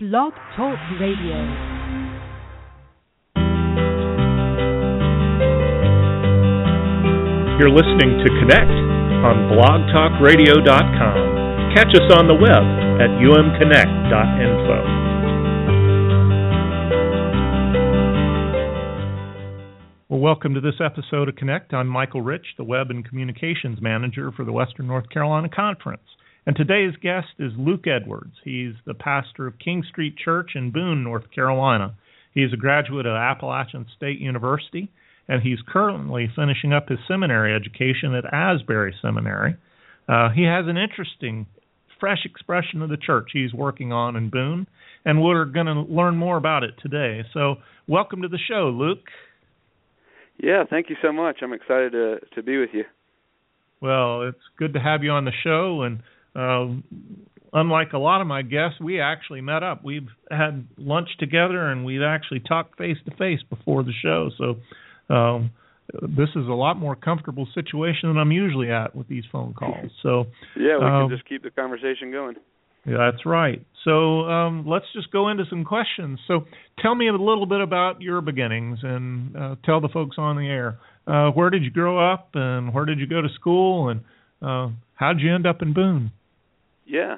Blog Talk Radio. You're listening to Connect on blogtalkradio.com. Catch us on the web at umconnect.info. Well, welcome to this episode of Connect. I'm Michael Rich, the Web and Communications Manager for the Western North Carolina Conference. And today's guest is Luke Edwards. He's the pastor of King Street Church in Boone, North Carolina. He is a graduate of Appalachian State University, and he's currently finishing up his seminary education at Asbury Seminary. Uh, he has an interesting, fresh expression of the church he's working on in Boone, and we're going to learn more about it today. So, welcome to the show, Luke. Yeah, thank you so much. I'm excited to to be with you. Well, it's good to have you on the show, and um, unlike a lot of my guests, we actually met up. We've had lunch together, and we've actually talked face to face before the show. So um, this is a lot more comfortable situation than I'm usually at with these phone calls. So yeah, we um, can just keep the conversation going. Yeah, that's right. So um, let's just go into some questions. So tell me a little bit about your beginnings, and uh, tell the folks on the air uh, where did you grow up, and where did you go to school, and uh, how did you end up in Boone? Yeah.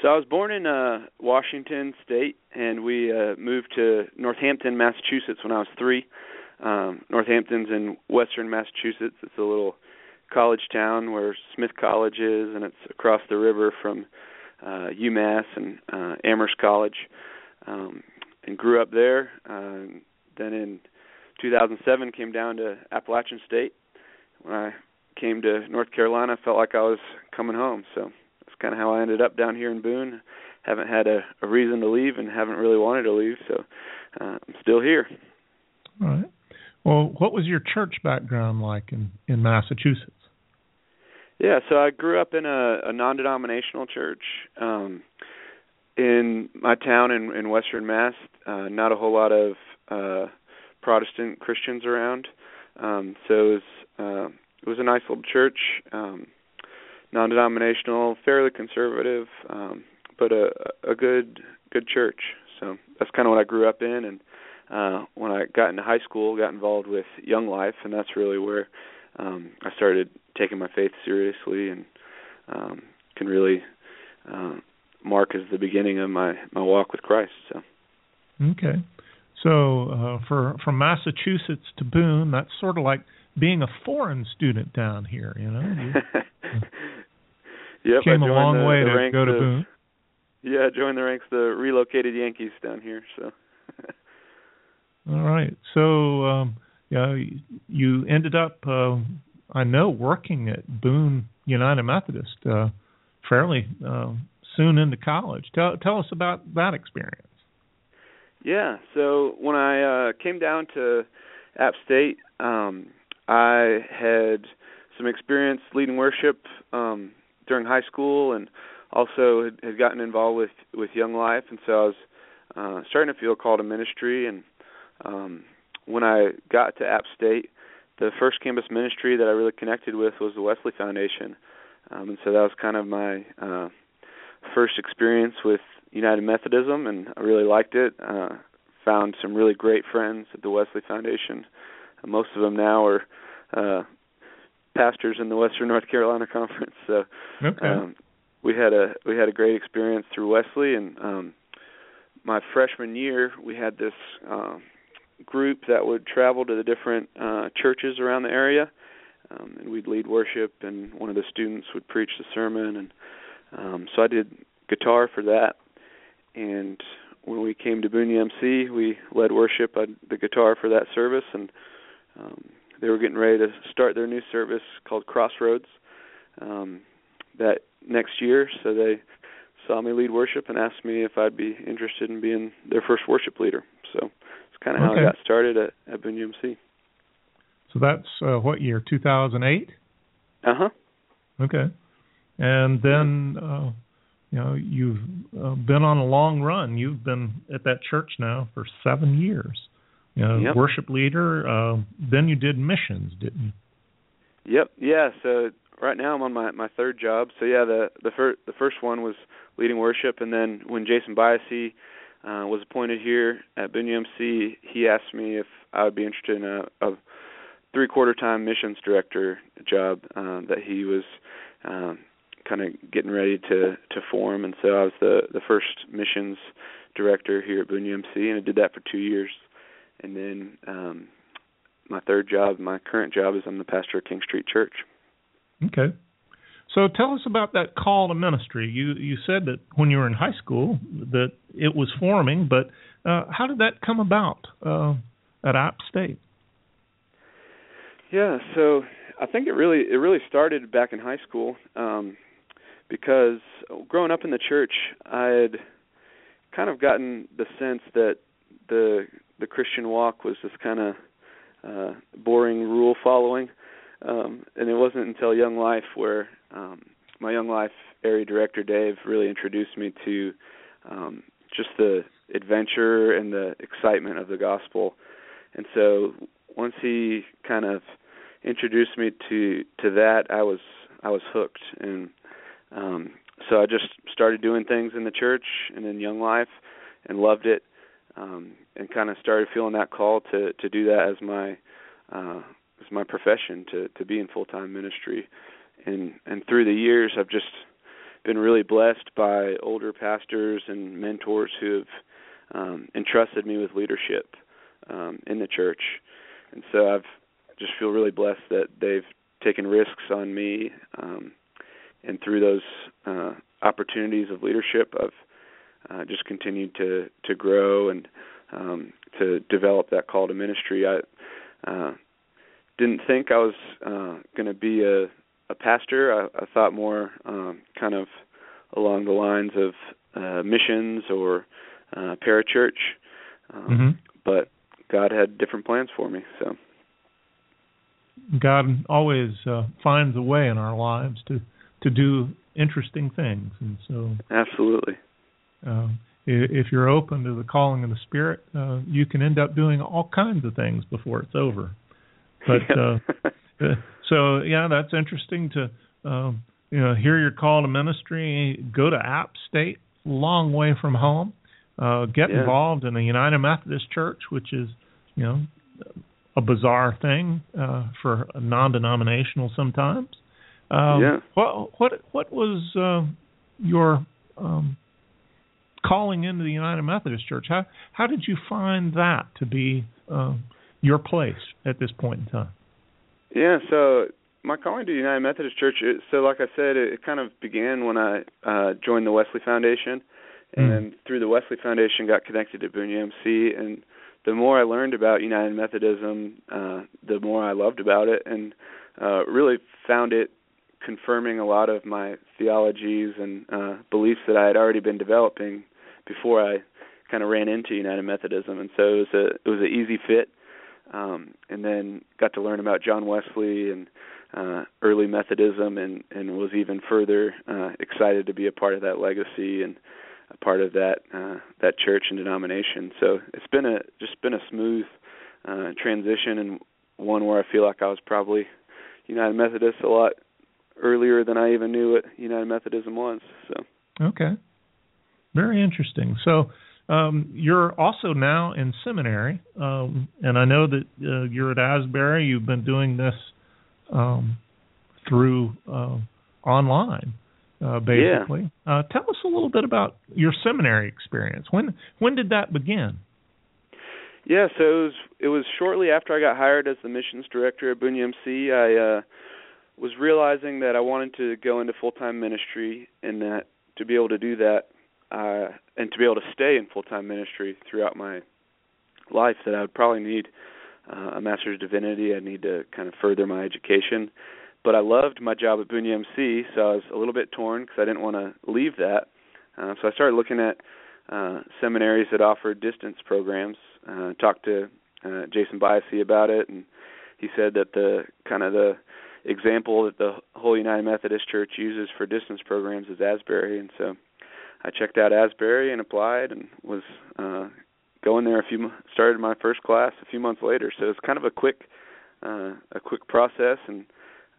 So I was born in uh Washington State and we uh moved to Northampton, Massachusetts when I was 3. Um Northampton's in western Massachusetts. It's a little college town where Smith College is and it's across the river from uh UMass and uh Amherst College. Um and grew up there. Uh, then in 2007 came down to Appalachian State. When I came to North Carolina, felt like I was coming home. So kind of how I ended up down here in Boone. Haven't had a, a reason to leave and haven't really wanted to leave, so uh, I'm still here. All right. Well, what was your church background like in in Massachusetts? Yeah, so I grew up in a, a non-denominational church um, in my town in, in Western Mass. Uh, not a whole lot of uh, Protestant Christians around, um, so it was uh, it was a nice little church. Um, non-denominational, fairly conservative, um, but a a good good church. So that's kind of what I grew up in, and uh, when I got into high school, got involved with Young Life, and that's really where um, I started taking my faith seriously, and um, can really uh, mark as the beginning of my my walk with Christ. So. Okay. So uh, for from Massachusetts to Boone, that's sort of like being a foreign student down here, you know. yep, came a long the, way the to go to Boone. Yeah, joined the ranks of the relocated Yankees down here. So. All right. So, um, yeah, you ended up, uh, I know, working at Boone United Methodist uh, fairly uh, soon into college. Tell tell us about that experience. Yeah. So when I uh, came down to App State, um, I had some experience leading worship um, during high school, and also had, had gotten involved with with Young Life, and so I was uh, starting to feel called to ministry. And um, when I got to App State, the first campus ministry that I really connected with was the Wesley Foundation, um, and so that was kind of my uh, first experience with United Methodism, and I really liked it. Uh, found some really great friends at the Wesley Foundation. Most of them now are uh, pastors in the Western North Carolina Conference. So okay. um, we had a we had a great experience through Wesley, and um, my freshman year we had this uh, group that would travel to the different uh, churches around the area, um, and we'd lead worship, and one of the students would preach the sermon, and um, so I did guitar for that, and when we came to Boone UMC, we led worship on the guitar for that service, and um, they were getting ready to start their new service called Crossroads um, that next year. So they saw me lead worship and asked me if I'd be interested in being their first worship leader. So it's kind of okay. how I got started at, at Boone UMC. So that's uh, what year? 2008. Uh huh. Okay. And then uh, you know you've uh, been on a long run. You've been at that church now for seven years you know, yep. worship leader. Uh, then you did missions, didn't you? Yep. Yeah. So right now I'm on my my third job. So yeah, the the first the first one was leading worship, and then when Jason Byassee uh, was appointed here at Boone UMC, he asked me if I would be interested in a, a three-quarter time missions director job uh, that he was um, kind of getting ready to to form, and so I was the the first missions director here at Boone UMC, and I did that for two years, and then um, my third job, my current job, is I'm the pastor of King Street Church. Okay. So tell us about that call to ministry. You you said that when you were in high school that it was forming, but uh, how did that come about uh, at App State? Yeah, so I think it really it really started back in high school um, because growing up in the church, I had kind of gotten the sense that the the Christian walk was this kind of uh, boring rule following, um, and it wasn't until Young Life where um, my Young Life area director Dave really introduced me to um, just the adventure and the excitement of the gospel, and so once he kind of introduced me to to that, I was I was hooked, and um, so I just started doing things in the church and in Young Life, and loved it, um, and kind of started feeling that call to to do that as my uh, as my profession to to be in full time ministry, and and through the years I've just been really blessed by older pastors and mentors who have um, entrusted me with leadership um, in the church, and so I've just feel really blessed that they've taken risks on me, um, and through those uh, opportunities of leadership, I've uh, just continued to to grow and um, to develop that call to ministry. I uh, didn't think I was uh, going to be a a pastor. I, I thought more um, kind of along the lines of uh, missions or uh, parachurch, um, mm-hmm. but God had different plans for me. So. God always uh, finds a way in our lives to to do interesting things, and so absolutely. Uh, if you're open to the calling of the Spirit, uh, you can end up doing all kinds of things before it's over. But uh, uh, so yeah, that's interesting to um, you know hear your call to ministry. Go to App State, long way from home. Uh, get yeah. involved in the United Methodist Church, which is you know a bizarre thing uh, for non-denominational sometimes. Um, yeah. What what what was uh, your um, calling into the United Methodist Church? How how did you find that to be uh, your place at this point in time? Yeah, so my calling to the United Methodist Church. It, so, like I said, it, it kind of began when I uh, joined the Wesley Foundation, and mm. through the Wesley Foundation, got connected to Boone UMC, and the more I learned about United Methodism, uh, the more I loved about it, and uh, really found it confirming a lot of my theologies and uh, beliefs that I had already been developing before I kind of ran into United Methodism, and so it was a it was an easy fit. Um, and then got to learn about John Wesley and uh, early Methodism, and and was even further uh, excited to be a part of that legacy and a part of that uh, that church and denomination. So it's been a just been a smooth uh, transition and one where I feel like I was probably United Methodist a lot earlier than I even knew what United Methodism was. So okay, very interesting. So. Um, you're also now in seminary, um, and I know that uh, you're at Asbury. You've been doing this um, through uh, online uh, basically. Yeah. Uh, tell us a little bit about your seminary experience. When when did that begin? Yeah, so it was it was shortly after I got hired as the missions director at Boone. I uh, was realizing that I wanted to go into full time ministry, and that to be able to do that, uh, and to be able to stay in full time ministry throughout my life, that I would probably need uh, a master's of divinity. I'd need to kind of further my education but I loved my job at Boone UMC, so I was a little bit torn because I didn't want to leave that. Uh, so I started looking at uh, seminaries that offered distance programs. Uh, talked to uh, Jason Byassee about it, and he said that the kind of the example that the Holy United Methodist Church uses for distance programs is Asbury, and so I checked out Asbury and applied, and was uh, going there a few started my first class a few months later. So it's kind of a quick uh, a quick process and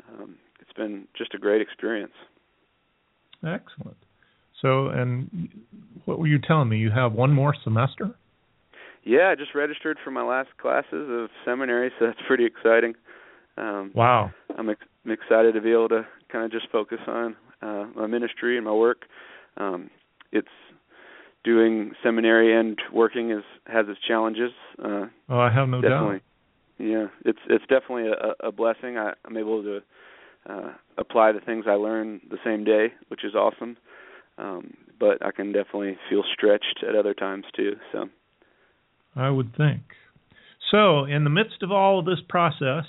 um, it's been just a great experience. Excellent. So, and what were you telling me? You have one more semester? Yeah, I just registered for my last classes of seminary, so that's pretty exciting. Um, wow. I'm, ex- I'm excited to be able to kind of just focus on uh, my ministry and my work. Um, it's doing seminary and working is has its challenges. Uh, oh, I have no definitely. doubt. Yeah, it's it's definitely a, a blessing. I, I'm able to uh, apply the things I learn the same day, which is awesome. Um, but I can definitely feel stretched at other times too. So I would think. So, in the midst of all of this process,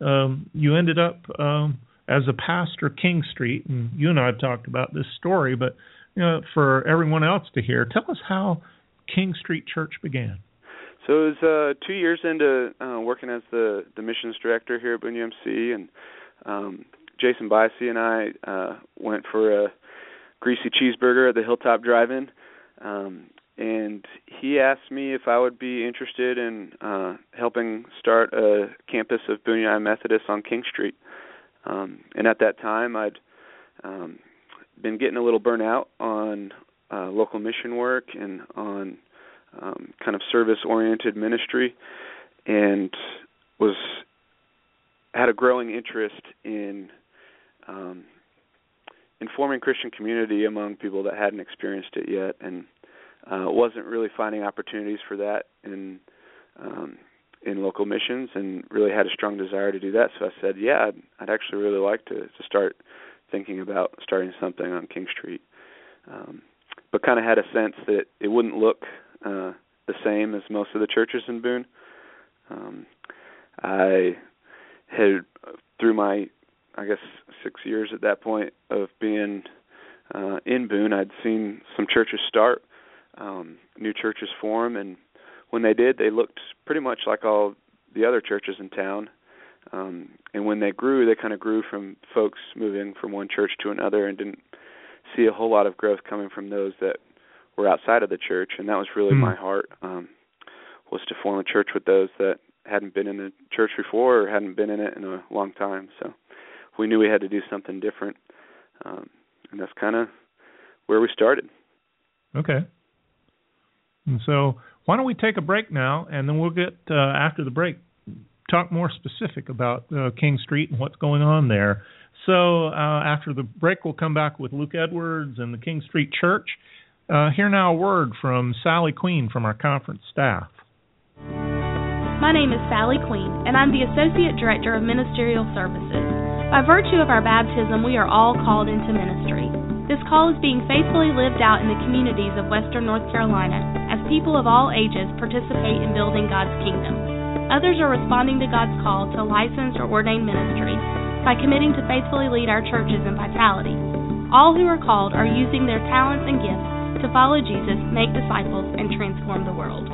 um, you ended up um, as a pastor King Street, and you and I have talked about this story, but you know, for everyone else to hear, tell us how King Street Church began. So it was uh, two years into uh, working as the the missions director here at Boone UMC, and um, Jason Byassee and I uh, went for a greasy cheeseburger at the Hilltop Drive-In, um, and he asked me if I would be interested in uh, helping start a campus of Boone United Methodist on King Street. Um, and at that time, I'd um, been getting a little burnout on uh, local mission work and on um, kind of service-oriented ministry, and was had a growing interest in um, informing Christian community among people that hadn't experienced it yet, and uh, wasn't really finding opportunities for that in um, in local missions, and really had a strong desire to do that. So I said, yeah, I'd, I'd actually really like to to start thinking about starting something on King Street, um, but kind of had a sense that it wouldn't look uh, the same as most of the churches in Boone. Um, I had through my I guess six years at that point of being uh, in Boone, I'd seen some churches start, um, new churches form, and when they did, they looked pretty much like all the other churches in town. Um, and when they grew, they kind of grew from folks moving from one church to another, and didn't see a whole lot of growth coming from those that were outside of the church. And that was really mm. my heart um, was to form a church with those that hadn't been in the church before or hadn't been in it in a long time. So we knew we had to do something different, um, and that's kind of where we started. Okay. And so, why don't we take a break now, and then we'll get uh, after the break talk more specific about uh, King Street and what's going on there. So uh, after the break, we'll come back with Luke Edwards and the King Street Church. Uh, here now a word from Sally Queen from our conference staff. My name is Sally Queen, and I'm the Associate Director of Ministerial Services. By virtue of our baptism, we are all called into ministry. This call is being faithfully lived out in the communities of Western North Carolina as people of all ages participate in building God's kingdom. Others are responding to God's call to licensed or ordained ministry by committing to faithfully lead our churches in vitality. All who are called are using their talents and gifts to follow Jesus, make disciples, and transform the world.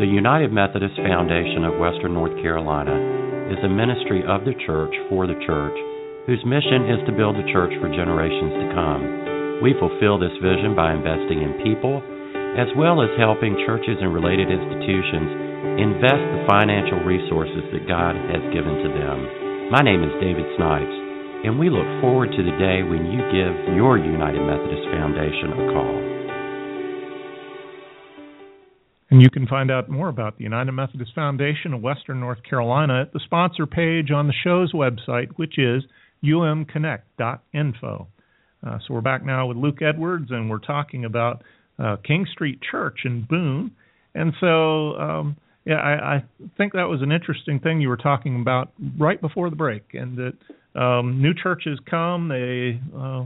The United Methodist Foundation of Western North Carolina is a ministry of the church for the church whose mission is to build a church for generations to come. We fulfill this vision by investing in people as well as helping churches and related institutions invest the financial resources that God has given to them. My name is David Snipes, and we look forward to the day when you give your United Methodist Foundation a call. And you can find out more about the United Methodist Foundation of Western North Carolina at the sponsor page on the show's website, which is umconnect.info. Uh, so we're back now with Luke Edwards, and we're talking about uh, King Street Church in Boone. And so, um, yeah, I, I, think that was an interesting thing you were talking about right before the break, and that um, new churches come, they uh,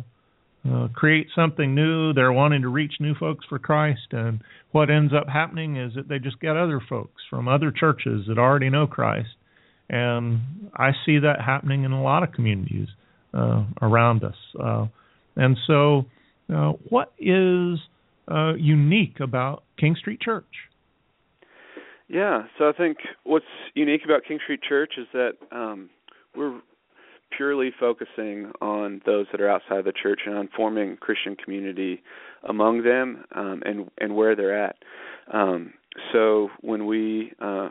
uh, create something new. They're wanting to reach new folks for Christ, and what ends up happening is that they just get other folks from other churches that already know Christ, and I see that happening in a lot of communities uh, around us. Uh, and so, uh, what is uh, unique about King Street Church? Yeah, so I think what's unique about King Street Church is that um, we're purely focusing on those that are outside the church and on forming Christian community among them um, and and where they're at. Um, so when we uh,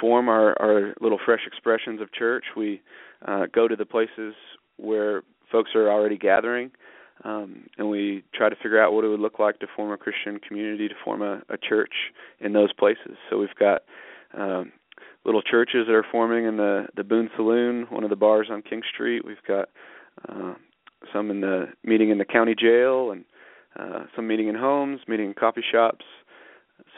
form our, our little fresh expressions of church, we uh, go to the places where folks are already gathering, um, and we try to figure out what it would look like to form a Christian community, to form a, a church in those places. So we've got um, little churches that are forming in the the Boone Saloon, one of the bars on King Street. We've got uh, some in the meeting in the county jail, and uh, some meeting in homes, meeting in coffee shops.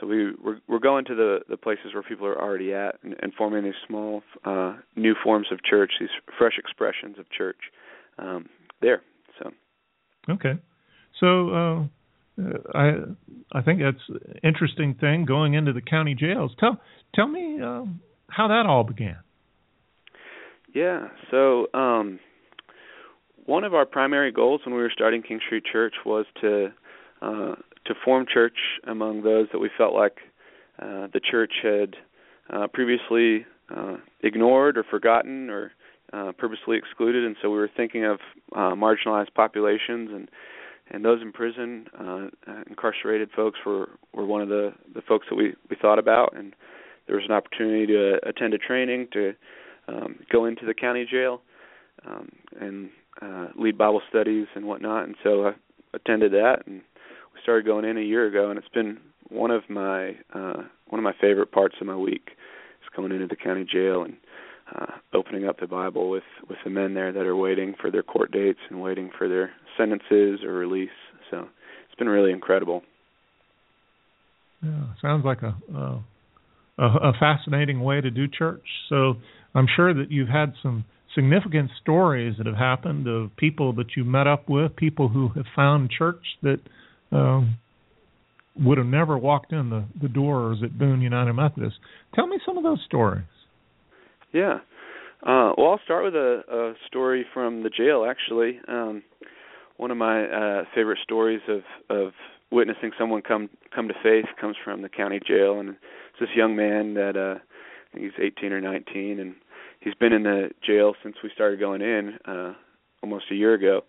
So we we're, we're going to the the places where people are already at and, and forming these small uh, new forms of church, these fresh expressions of church um, there. So okay, so. Uh... I I think that's an interesting thing going into the county jails. Tell tell me uh, how that all began. Yeah, so um, one of our primary goals when we were starting King Street Church was to uh, to form church among those that we felt like uh, the church had uh, previously uh, ignored or forgotten or uh, purposely excluded, and so we were thinking of uh, marginalized populations and and those in prison, uh, incarcerated folks were were one of the the folks that we we thought about, and there was an opportunity to attend a training to um, go into the county jail um, and uh, lead Bible studies and whatnot. And so I attended that, and we started going in a year ago, and it's been one of my uh, one of my favorite parts of my week is going into the county jail and uh, opening up the Bible with with the men there that are waiting for their court dates and waiting for their sentences or release. So it's been really incredible. Yeah, sounds like a, a a, fascinating way to do church. So I'm sure that you've had some significant stories that have happened of people that you met up with, people who have found church that um, would have never walked in the, the doors at Boone United Methodist. Tell me some of those stories. Yeah. Uh, well, I'll start with a, a story from the jail. Actually, um, one of my uh, favorite stories of of witnessing someone come come to faith comes from the county jail, and it's this young man that uh, I think he's 18 or 19, and he's been in the jail since we started going in uh, almost a year ago.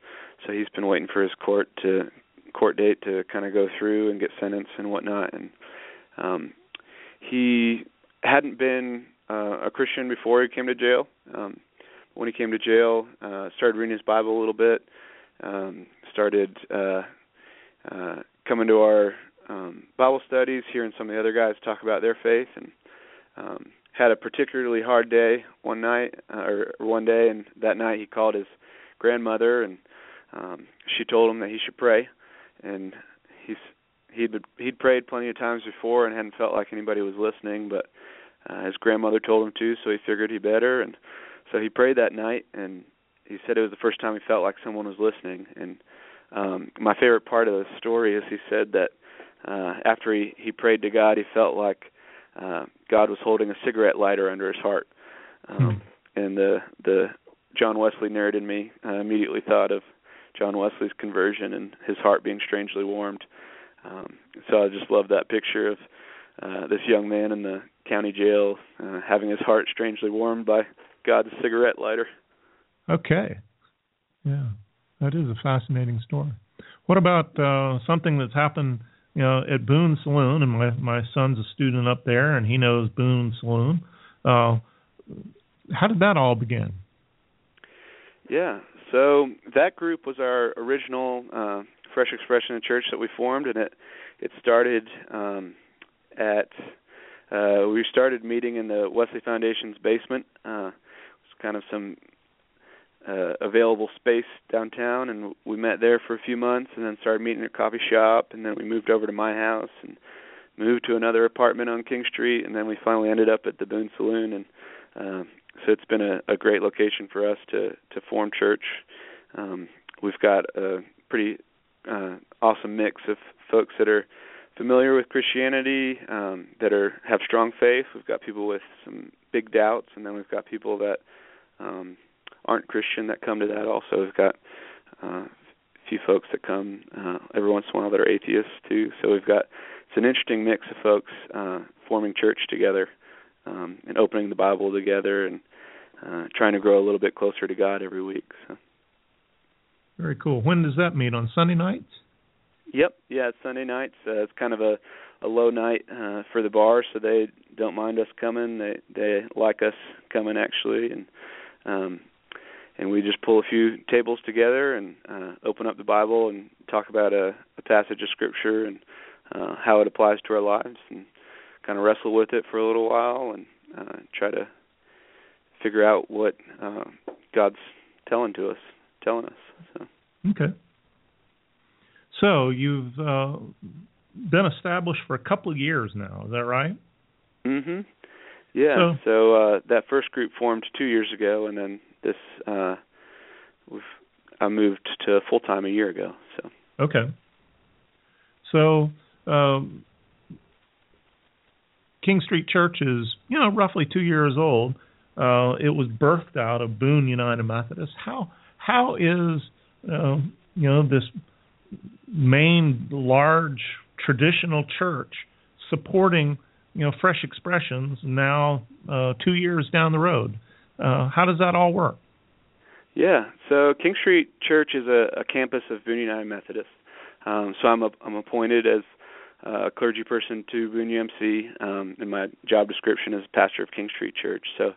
So he's been waiting for his court to court date to kind of go through and get sentenced and whatnot. And um, he hadn't been uh, a Christian before he came to jail. Um, when he came to jail, uh, started reading his Bible a little bit. Um, started uh, uh, coming to our um, Bible studies, hearing some of the other guys talk about their faith, and um, had a particularly hard day one night uh, or one day, and that night he called his grandmother, and um, she told him that he should pray, and he's he'd he'd prayed plenty of times before and hadn't felt like anybody was listening, but uh, his grandmother told him to, so he figured he better, and so he prayed that night, and he said it was the first time he felt like someone was listening, and um my favorite part of the story is he said that uh after he he prayed to God he felt like uh God was holding a cigarette lighter under his heart. Um hmm. and the the John Wesley nerd in me. Uh, immediately thought of John Wesley's conversion and his heart being strangely warmed. Um so I just love that picture of uh this young man in the county jail uh, having his heart strangely warmed by God's cigarette lighter okay yeah that is a fascinating story. What about uh, something that's happened, you know, at Boone Saloon? And my my son's a student up there, and he knows Boone Saloon. Uh, how did that all begin? Yeah, so that group was our original uh, Fresh Expression of Church that we formed, and it it started um, at uh, we started meeting in the Wesley Foundation's basement. Uh, it was kind of some uh, available space downtown, and we met there for a few months, and then started meeting at a coffee shop, and then we moved over to my house and moved to another apartment on King Street, and then we finally ended up at the Boone Saloon, and uh, so it's been a, a great location for us to to form church. Um, we've got a pretty uh, awesome mix of folks that are familiar with Christianity, um, that are have strong faith. We've got people with some big doubts, and then we've got people that um, aren't Christian that come to that. Also, we've got uh, a few folks that come uh, every once in a while that are atheists too. So we've got it's an interesting mix of folks uh, forming church together um, and opening the Bible together and uh, trying to grow a little bit closer to God every week. So. Very cool. When does that meet? On Sunday nights? Yep. Yeah, Sunday nights. Uh, it's kind of a a low night uh, for the bar, so they don't mind us coming. They they like us coming actually, and um, and we just pull a few tables together and uh, open up the Bible and talk about a, a passage of Scripture and uh, how it applies to our lives, and kind of wrestle with it for a little while and uh, try to figure out what uh, God's telling to us, telling us. So. Okay. So you've uh, been established for a couple of years now. Is that right? Mhm. Yeah. So, so uh, that first group formed two years ago, and then this uh, we've I moved to full time a year ago. So. Okay. So. Um, King Street Church is, you know, roughly two years old. Uh, it was birthed out of Boone United Methodist. How how is uh, you know this main large traditional church supporting you know fresh expressions now uh, two years down the road? Uh, how does that all work? Yeah, so King Street Church is a, a campus of Boone United Methodist. Um, so I'm a, I'm appointed as a clergy person to Boone UMC, um, and my job description is pastor of King Street Church. So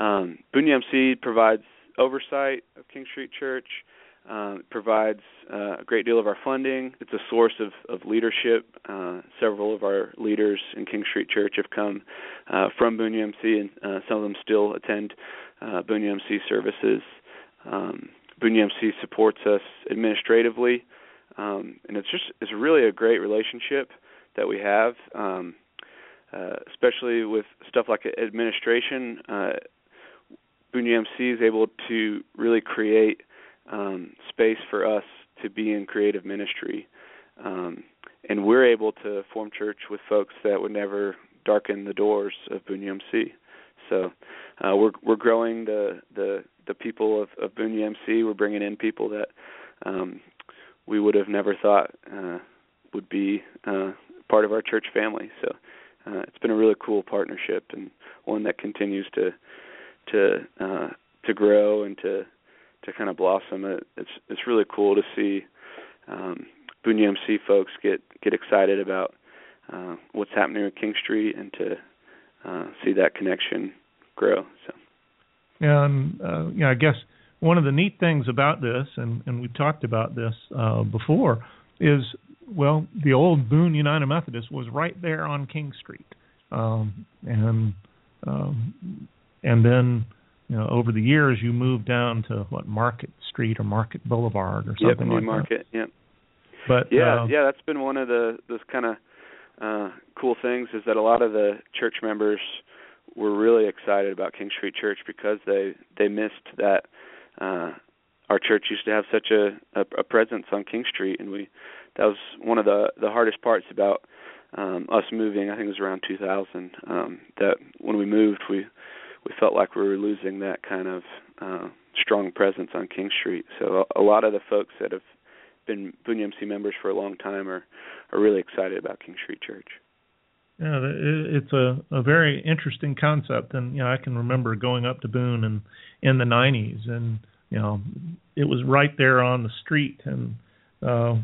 um, Boone UMC provides oversight of King Street Church, uh, provides uh, a great deal of our funding. It's a source of, of leadership. Uh, several of our leaders in King Street Church have come uh, from Boone UMC, and uh, some of them still attend uh, Boone UMC services. Um, Boone UMC supports us administratively um, and it's just it's really a great relationship that we have, um, especially with stuff like administration. Boone UMC is able to really create um, space for us to be in creative ministry, um, and we're able to form church with folks that would never darken the doors of Boone UMC. So uh, we're we're growing the the the people of, of Boone UMC. We're bringing in people that um, we would have never thought uh, would be uh, part of our church family. So uh, it's been a really cool partnership and one that continues to to uh, to grow and to to kind of blossom. It, it's it's really cool to see um, Boone UMC folks get get excited about uh, what's happening with King Street and to uh, see that connection grow. So. And uh, yeah, I guess one of the neat things about this, and, and we've talked about this uh, before, is well, the old Boone United Methodist was right there on King Street, um, and um, and then you know over the years you moved down to what Market Street or Market Boulevard or something yep, like Market, that. Yep. But yeah, uh, yeah, that's been one of the those kind of uh, cool things is that a lot of the church members were really excited about King Street Church because they they missed that uh, our church used to have such a, a a presence on King Street, and we that was one of the the hardest parts about um, us moving. I think it was around 2000 um, that when we moved, we we felt like we were losing that kind of uh, strong presence on King Street. So a, a lot of the folks that have been Boone UMC members for a long time are are really excited about King Street Church. Yeah, it's a a very interesting concept, and you know I can remember going up to Boone and in the 90s, and you know it was right there on the street, and uh,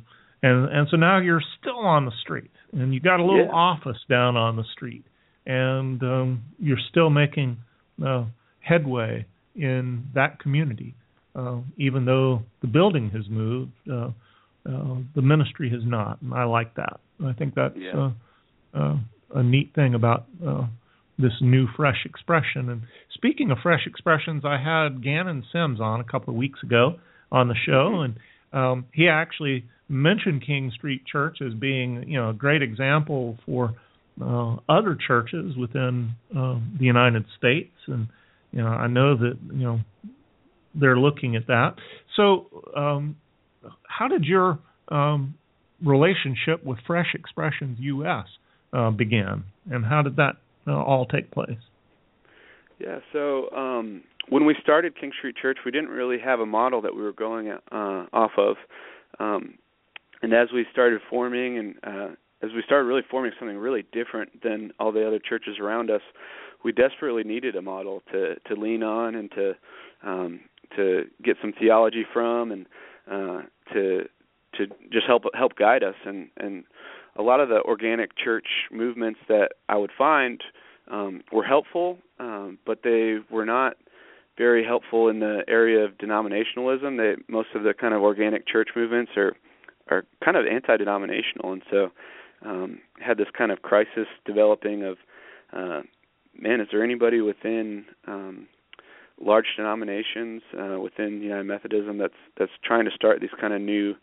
and and so now you're still on the street, and you got a little yeah. office down on the street, and um, you're still making uh, headway in that community, uh, even though the building has moved. Uh, uh, the ministry has not, and I like that. I think that's yeah. uh, uh, a neat thing about uh, this new fresh expression. And speaking of fresh expressions, I had Gannon Sims on a couple of weeks ago on the show, Mm-hmm. and um, he actually mentioned King Street Church as being, you know, a great example for uh, other churches within uh, the United States, and you know, I know that you know they're looking at that. So, um, how did your um, relationship with Fresh Expressions U.S. Uh, begin, and how did that uh, all take place? Yeah, so um, when we started King Street Church, we didn't really have a model that we were going uh, off of. Um, and as we started forming and uh, as we started really forming something really different than all the other churches around us, we desperately needed a model to to lean on and to um, to get some theology from and uh, to to just help help guide us and and a lot of the organic church movements that I would find um, were helpful, um, but they were not very helpful in the area of denominationalism. They most of the kind of organic church movements are are kind of anti-denominational, and so um, had this kind of crisis developing of, uh, man, is there anybody within um, large denominations uh, within United Methodism that's that's trying to start these kind of new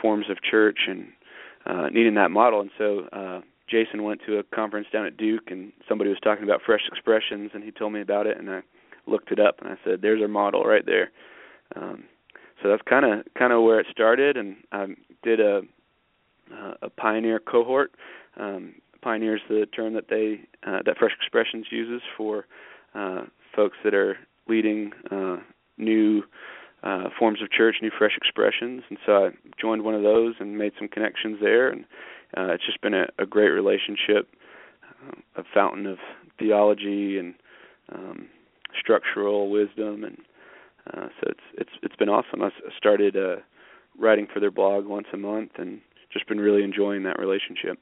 forms of church and uh, needing that model? And so uh, Jason went to a conference down at Duke, and somebody was talking about fresh expressions, and he told me about it, and I looked it up, and I said, "There's our model right there." Um, so that's kind of kind of where it started, and I did a a pioneer cohort. Um, pioneer is the term that they uh, that Fresh Expressions uses for uh, folks that are leading uh, new uh, forms of church, new fresh expressions, and so I joined one of those and made some connections there, and uh, it's just been a, a great relationship, uh, a fountain of theology and um, structural wisdom, and uh, so it's it's it's been awesome. I started uh, writing for their blog once a month, and just been really enjoying that relationship.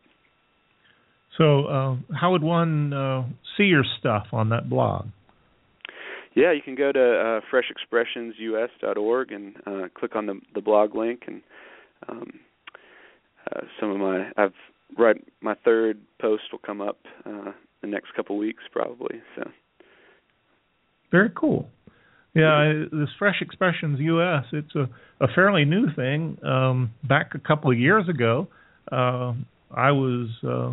So, uh, how would one uh, see your stuff on that blog? Yeah, you can go to uh, freshexpressionsus.org and uh, click on the the blog link, and um, uh, some of my I've right my third post will come up uh, the next couple weeks probably. So very cool. Yeah, this Fresh Expressions US, it's a, a fairly new thing. Um, back a couple of years ago, uh, I was, uh,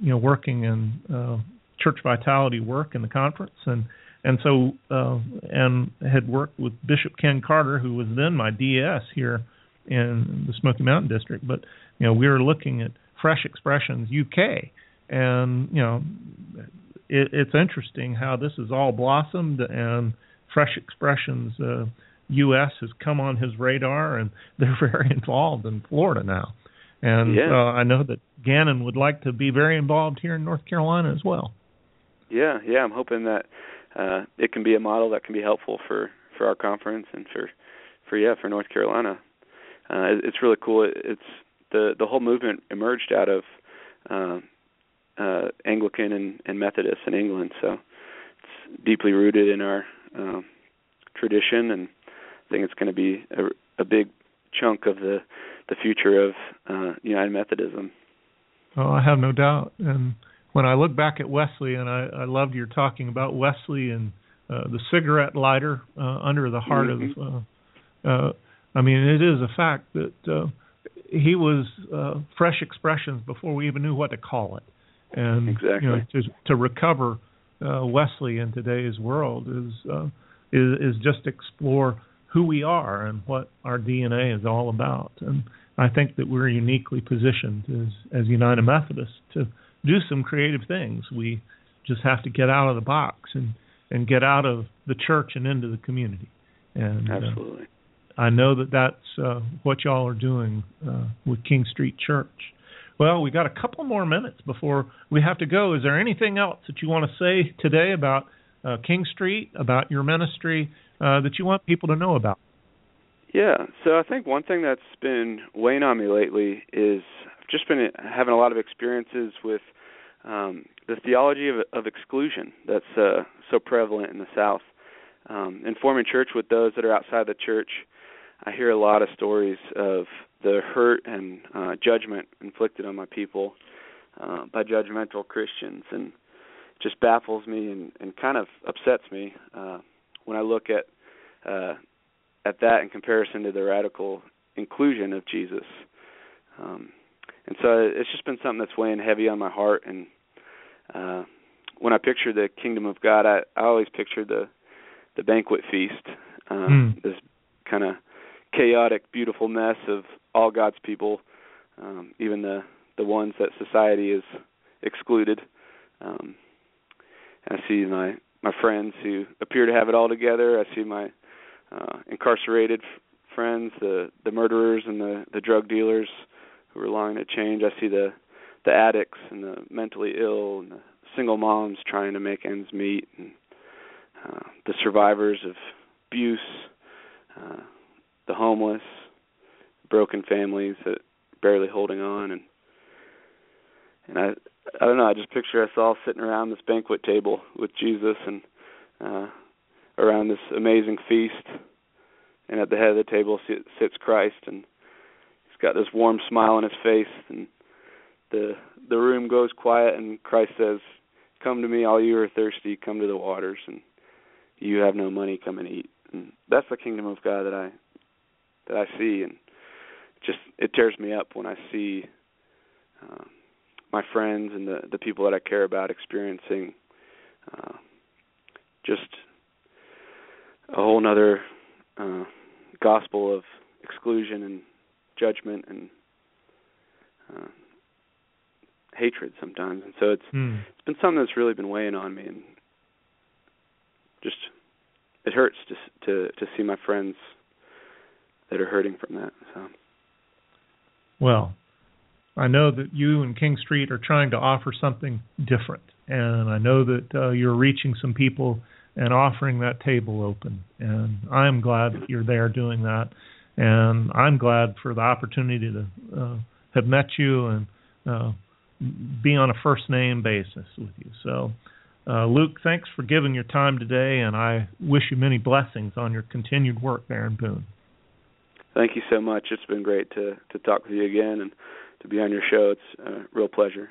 you know, working in uh, church vitality work in the conference, and and so uh, and had worked with Bishop Ken Carter, who was then my DS here in the Smoky Mountain District. But you know, we were looking at Fresh Expressions UK, and you know, it, it's interesting how this has all blossomed and Fresh Expressions uh, U.S. has come on his radar, and they're very involved in Florida now. And yeah. uh, I know that Gannon would like to be very involved here in North Carolina as well. Yeah, yeah, I'm hoping that uh, it can be a model that can be helpful for for our conference and for for yeah for North Carolina. Uh, it's really cool. It's the the whole movement emerged out of uh, uh, Anglican and, and Methodist in England, so it's deeply rooted in our uh, tradition, and I think it's going to be a, a big chunk of the the future of uh, United Methodism. Oh, I have no doubt. And when I look back at Wesley, and I, I loved your talking about Wesley and uh, the cigarette lighter uh, under the heart mm-hmm. of. Uh, uh, I mean, it is a fact that uh, he was uh, fresh expressions before we even knew what to call it. And exactly. you know, to to recover uh, Wesley in today's world is, uh, is is just explore who we are and what our DNA is all about. And I think that we're uniquely positioned as as United Methodists to do some creative things. We just have to get out of the box and and get out of the church and into the community. And absolutely, uh, I know that that's uh, what y'all are doing uh, with King Street Church. Well, we got a couple more minutes before we have to go. Is there anything else that you want to say today about uh, King Street, about your ministry, uh, that you want people to know about? Yeah, so I think one thing that's been weighing on me lately is I've just been having a lot of experiences with um, the theology of, of exclusion that's uh, so prevalent in the South. Um, in forming church with those that are outside the church, I hear a lot of stories of the hurt and uh, judgment inflicted on my people uh, by judgmental Christians, and just baffles me and, and kind of upsets me uh, when I look at uh, at that in comparison to the radical inclusion of Jesus. Um, and so it's just been something that's weighing heavy on my heart. And uh, when I picture the kingdom of God, I, I always picture the the banquet feast, uh, mm. this kind of chaotic, beautiful mess of all God's people, um, even the the ones that society is excluded. Um, I see my my friends who appear to have it all together. I see my uh, incarcerated f- friends, the the murderers and the the drug dealers who are longing to change. I see the the addicts and the mentally ill and the single moms trying to make ends meet, and uh, the survivors of abuse, uh, the homeless, broken families that barely holding on and and I I don't know, I just picture us all sitting around this banquet table with Jesus and uh around this amazing feast, and at the head of the table sits Christ, and he's got this warm smile on his face, and the the room goes quiet, and Christ says, "Come to me, all you are thirsty. Come to the waters, and you have no money. Come and eat." And that's the kingdom of God that I that I see, and just it tears me up when I see uh, my friends and the the people that I care about experiencing uh, just a whole other uh, gospel of exclusion and judgment and uh, hatred sometimes, and so it's mm. it's been something that's really been weighing on me, and just it hurts to to to see my friends that are hurting from that. So, well, I know that you and King Street are trying to offer something different, and I know that uh, you're reaching some people and offering that table open. And I'm glad that you're there doing that, and I'm glad for the opportunity to uh, have met you and uh, be on a first name basis with you. So. Uh, Luke, thanks for giving your time today, and I wish you many blessings on your continued work there in Boone. Thank you so much. It's been great to to talk with you again and to be on your show. It's a real pleasure.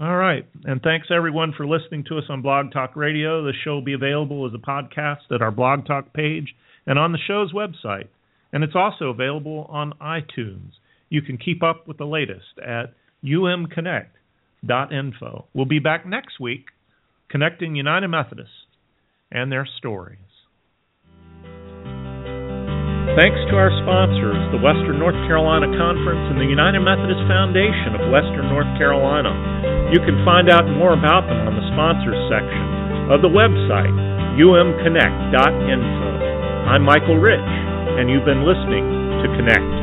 All right. And thanks everyone for listening to us on Blog Talk Radio. The show will be available as a podcast at our Blog Talk page and on the show's website. And it's also available on iTunes. You can keep up with the latest at umconnect.info. We'll be back next week connecting United Methodists and their stories. Thanks to our sponsors, the Western North Carolina Conference and the United Methodist Foundation of Western North Carolina. You can find out more about them on the sponsors section of the website, umconnect.info. I'm Michael Rich, and you've been listening to Connect.